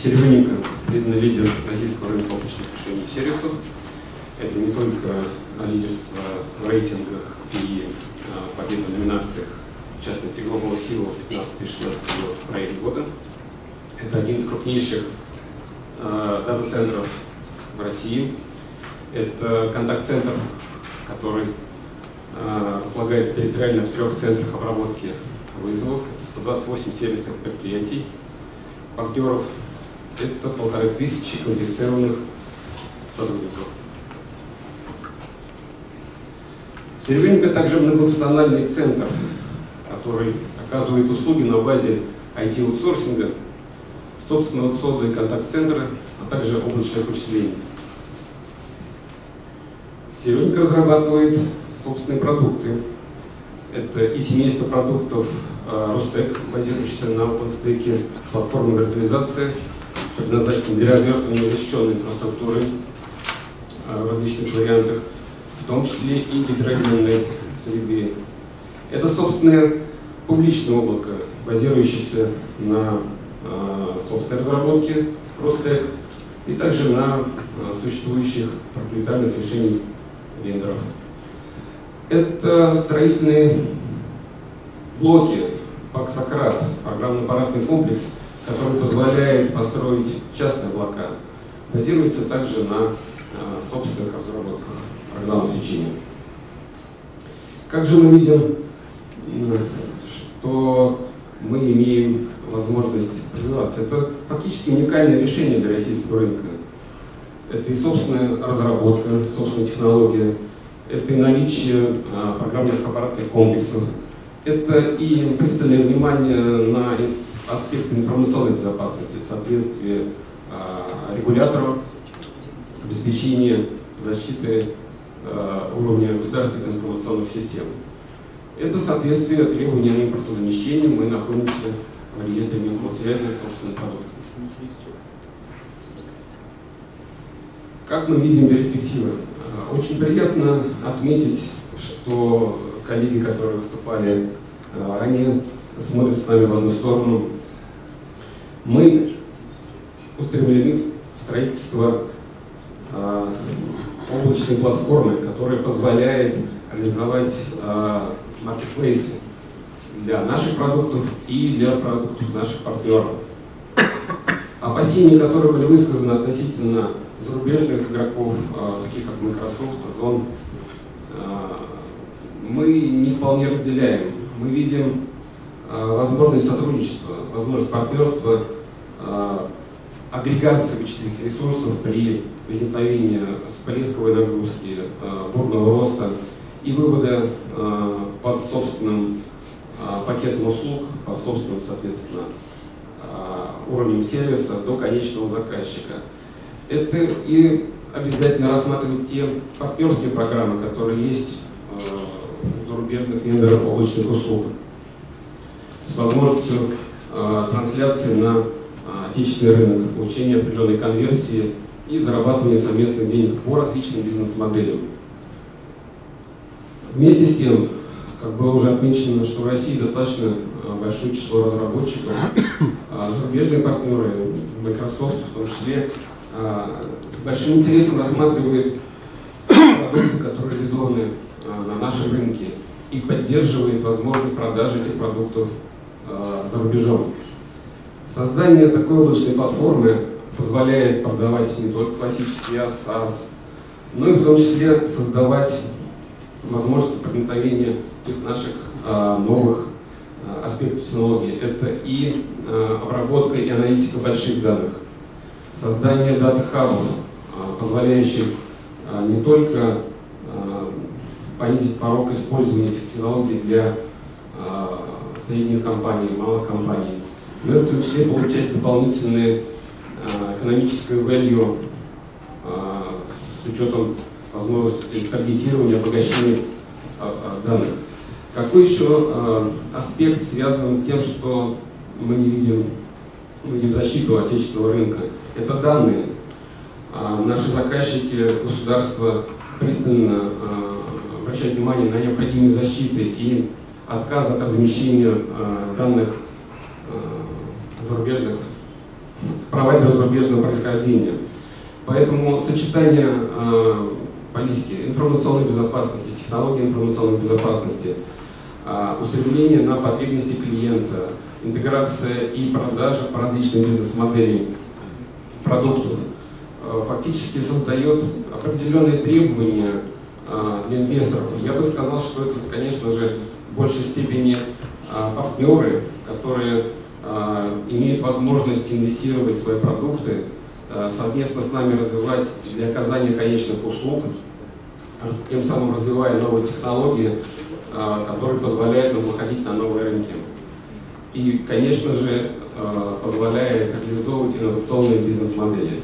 Серебряника признан лидер российского рынка облачных решений и сервисов. Это не только лидерство в рейтингах и а, победа в номинациях, в частности, Global SEO 15-16 год, проект года. Это один из крупнейших э, дата-центров в России. Это контакт-центр, который э, располагается территориально в трех центрах обработки вызовов. Это 128 сервисных предприятий, партнеров. Это полторы тысячи квалифицированных сотрудников. Серебрянка также многофункциональный центр, который оказывает услуги на базе IT-аутсорсинга, собственного ЦОДа и контакт-центра, а также облачных вычислений. Серебрянка разрабатывает собственные продукты. Это и семейство продуктов э, Ростек, базирующийся на OpenStack, платформа виртуализации, предназначенная для развертывания защищенной инфраструктуры э, в различных вариантах, в том числе и гидрогенной среды. Это собственное публичное облако, базирующееся на э, собственной разработке Ростек и также на существующих проприетарных решениях вендоров. Это строительные блоки Паксократ, программно-аппаратный комплекс, который позволяет построить частные облака. Базируется также на э, собственных разработках программного свечения. Как же мы видим, что мы имеем возможность развиваться? Это фактически уникальное решение для российского рынка. Это и собственная разработка, собственная технология, это и наличие а, программных аппаратных комплексов, это и пристальное внимание на аспекты информационной безопасности, соответствие а, регуляторов, обеспечение защиты а, уровня государственных информационных систем. Это соответствие требованиям импортозамещения. Мы находимся в реестре Минпромсвязи собственных продуктов. Как мы видим перспективы? Очень приятно отметить, что коллеги, которые выступали ранее, смотрят с нами в одну сторону. Мы устремлены в строительство э, облачной платформы, которая позволяет реализовать э, маркетплейсы для наших продуктов и для продуктов наших партнеров. Опасения, которые были высказаны относительно зарубежных игроков, а, таких как Microsoft, Озон, а, мы не вполне разделяем. Мы видим а, возможность сотрудничества, возможность партнерства, агрегации вычислительных ресурсов при возникновении всплесковой нагрузки, бурного роста и вывода под собственным пакетом услуг, по собственным, соответственно, уровнем сервиса до конечного заказчика. Это и обязательно рассматривать те партнерские программы, которые есть э, у зарубежных вендоров облачных услуг, с возможностью э, трансляции на э, отечественный рынок, получения определенной конверсии и зарабатывания совместных денег по различным бизнес-моделям. Вместе с тем, как было уже отмечено, что в России достаточно большое число разработчиков, а зарубежные партнеры, Microsoft в том числе, а, с большим интересом рассматривает продукты, которые реализованы а, на нашем рынке и поддерживает возможность продажи этих продуктов за рубежом. Создание такой облачной платформы позволяет продавать не только классический SaaS, но и в том числе создавать возможность проникновения тех наших новых аспектов технологии. Это и обработка и аналитика больших данных, создание дата-хабов, а, позволяющих а, не только а, понизить порог использования этих технологий для средних компаний, малых компаний, и в том числе получать дополнительные экономическое value с учетом возможности таргетирования, обогащения данных. Какой еще аспект связан с тем, что мы не видим, видим защиту отечественного рынка? это данные. А наши заказчики, государство пристально обращают внимание на необходимость защиты и отказ от размещения данных зарубежных провайдеров зарубежного происхождения. Поэтому сочетание э, политики информационной безопасности, технологии информационной безопасности, э, устремление на потребности клиента, интеграция и продажа по различным бизнес-моделям продуктов э, фактически создает определенные требования э, для инвесторов. Я бы сказал, что это, конечно же, в большей степени партнеры, которые имеют возможность инвестировать в свои продукты, совместно с нами развивать для оказания конечных услуг, тем самым развивая новые технологии, которые позволяют нам выходить на новые рынки. И, конечно же, позволяет реализовывать инновационные бизнес-модели.